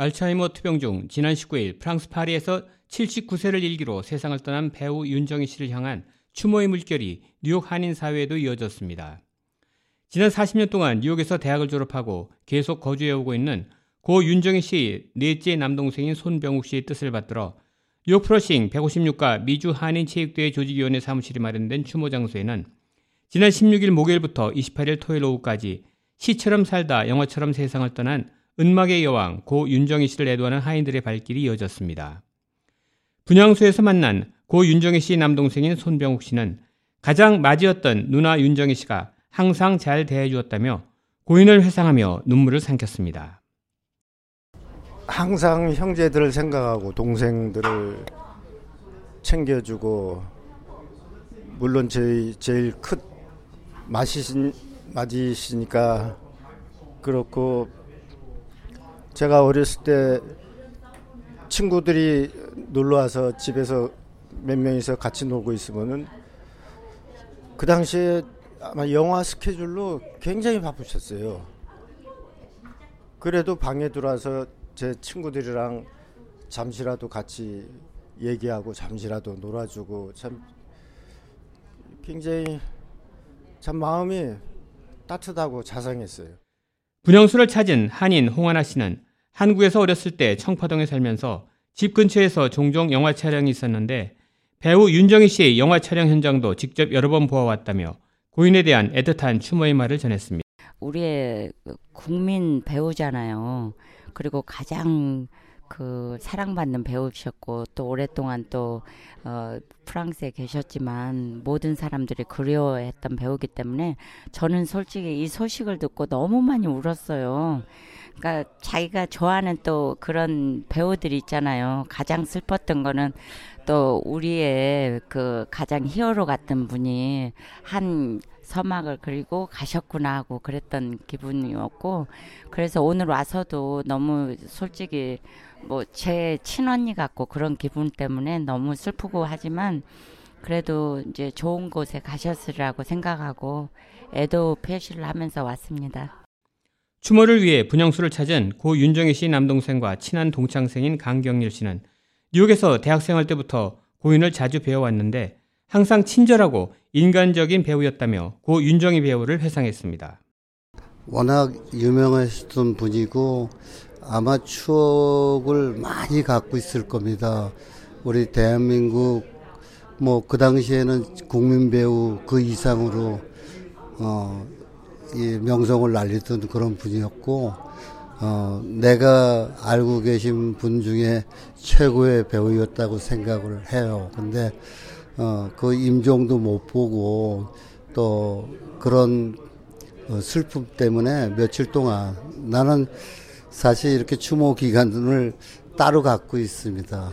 알츠하이머 투병 중 지난 19일 프랑스 파리에서 79세를 일기로 세상을 떠난 배우 윤정희 씨를 향한 추모의 물결이 뉴욕 한인 사회에도 이어졌습니다. 지난 40년 동안 뉴욕에서 대학을 졸업하고 계속 거주해오고 있는 고 윤정희 씨의 넷째 남동생인 손병욱 씨의 뜻을 받들어 뉴욕 프러싱 156가 미주 한인 체육대회 조직위원회 사무실이 마련된 추모 장소에는 지난 16일 목요일부터 28일 토요일 오후까지 시처럼 살다 영화처럼 세상을 떠난 은막의 여왕 고 윤정희 씨를 애도하는 하인들의 발길이 이어졌습니다. 분향소에서 만난 고 윤정희 씨 남동생인 손병욱 씨는 가장 맞이었던 누나 윤정희 씨가 항상 잘 대해주었다며 고인을 회상하며 눈물을 삼켰습니다. 항상 형제들을 생각하고 동생들을 챙겨주고 물론 제일 제일 큰 맞이신 맞이시니까 그렇고 제가 어렸을 때 친구들이 놀러 와서 집에서 몇 명이서 같이 놀고 있으면은 그 당시에 아마 영화 스케줄로 굉장히 바쁘셨어요. 그래도 방에 들어와서 제 친구들이랑 잠시라도 같이 얘기하고 잠시라도 놀아주고 참 굉장히 참 마음이 따뜻하고 자상했어요. 분영수를 찾은 한인 홍하나 씨는 한국에서 어렸을 때 청파동에 살면서 집 근처에서 종종 영화 촬영이 있었는데 배우 윤정희 씨의 영화 촬영 현장도 직접 여러 번 보아왔다며 고인에 대한 애틋한 추모의 말을 전했습니다. 우리의 국민 배우잖아요. 그리고 가장 그 사랑받는 배우셨고 또 오랫동안 또 어, 프랑스에 계셨지만 모든 사람들이 그리워했던 배우기 때문에 저는 솔직히 이 소식을 듣고 너무 많이 울었어요. 그러니까 자기가 좋아하는 또 그런 배우들이 있잖아요. 가장 슬펐던 거는 또 우리의 그 가장 히어로 같은 분이 한 서막을 그리고 가셨구나 하고 그랬던 기분이었고 그래서 오늘 와서도 너무 솔직히 뭐 제 친언니 같고 그런 기분 때문에 너무 슬프고 하지만 그래도 이제 좋은 곳에 가셨으리라고 생각하고 애도 표시를 하면서 왔습니다. 추모를 위해 분영수를 찾은 고 윤정희 씨 남동생과 친한 동창생인 강경일 씨는 뉴욕에서 대학생활 때부터 고인을 자주 배워왔는데 항상 친절하고 인간적인 배우였다며 고 윤정희 배우를 회상했습니다. 워낙 유명하셨던 분이고 아마 추억을 많이 갖고 있을 겁니다. 우리 대한민국 뭐 그 당시에는 국민 배우 그 이상으로 어, 이 명성을 날리던 그런 분이었고 어, 내가 알고 계신 분 중에 최고의 배우였다고 생각을 해요. 근데 어, 그 임종도 못 보고 또 그런 어, 슬픔 때문에 며칠 동안 나는 사실 이렇게 추모 기간을 따로 갖고 있습니다.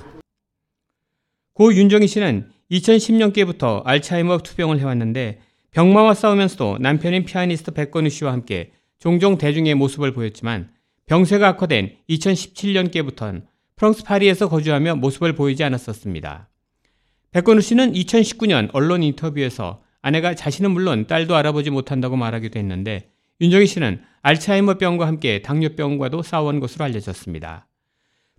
고 윤정희 씨는 2010년께부터 알츠하이머 투병을 해왔는데 병마와 싸우면서도 남편인 피아니스트 백건우 씨와 함께 종종 대중의 모습을 보였지만 병세가 악화된 2017년께부터는 프랑스 파리에서 거주하며 모습을 보이지 않았었습니다. 백건우 씨는 2019년 언론 인터뷰에서 아내가 자신은 물론 딸도 알아보지 못한다고 말하기도 했는데 윤정희 씨는 알츠하이머병과 함께 당뇨병과도 싸워온 것으로 알려졌습니다.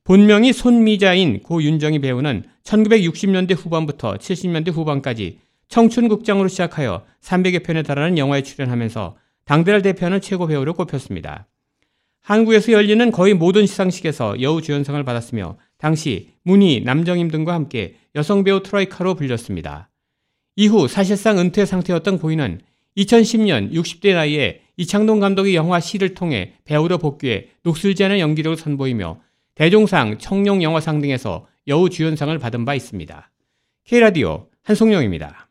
본명이 손미자인 고 윤정희 배우는 1960년대 후반부터 70년대 후반까지 청춘극장으로 시작하여 300여 편에 달하는 영화에 출연하면서 당대를 대표하는 최고 배우로 꼽혔습니다. 한국에서 열리는 거의 모든 시상식에서 여우 주연상을 받았으며 당시 문희, 남정임 등과 함께 여성 배우 트로이카로 불렸습니다. 이후 사실상 은퇴 상태였던 고인은 2010년 60대 나이에 이창동 감독의 영화 시를 통해 배우로 복귀해 녹슬지 않은 연기력을 선보이며 대종상, 청룡영화상 등에서 여우 주연상을 받은 바 있습니다. K라디오 한송영입니다.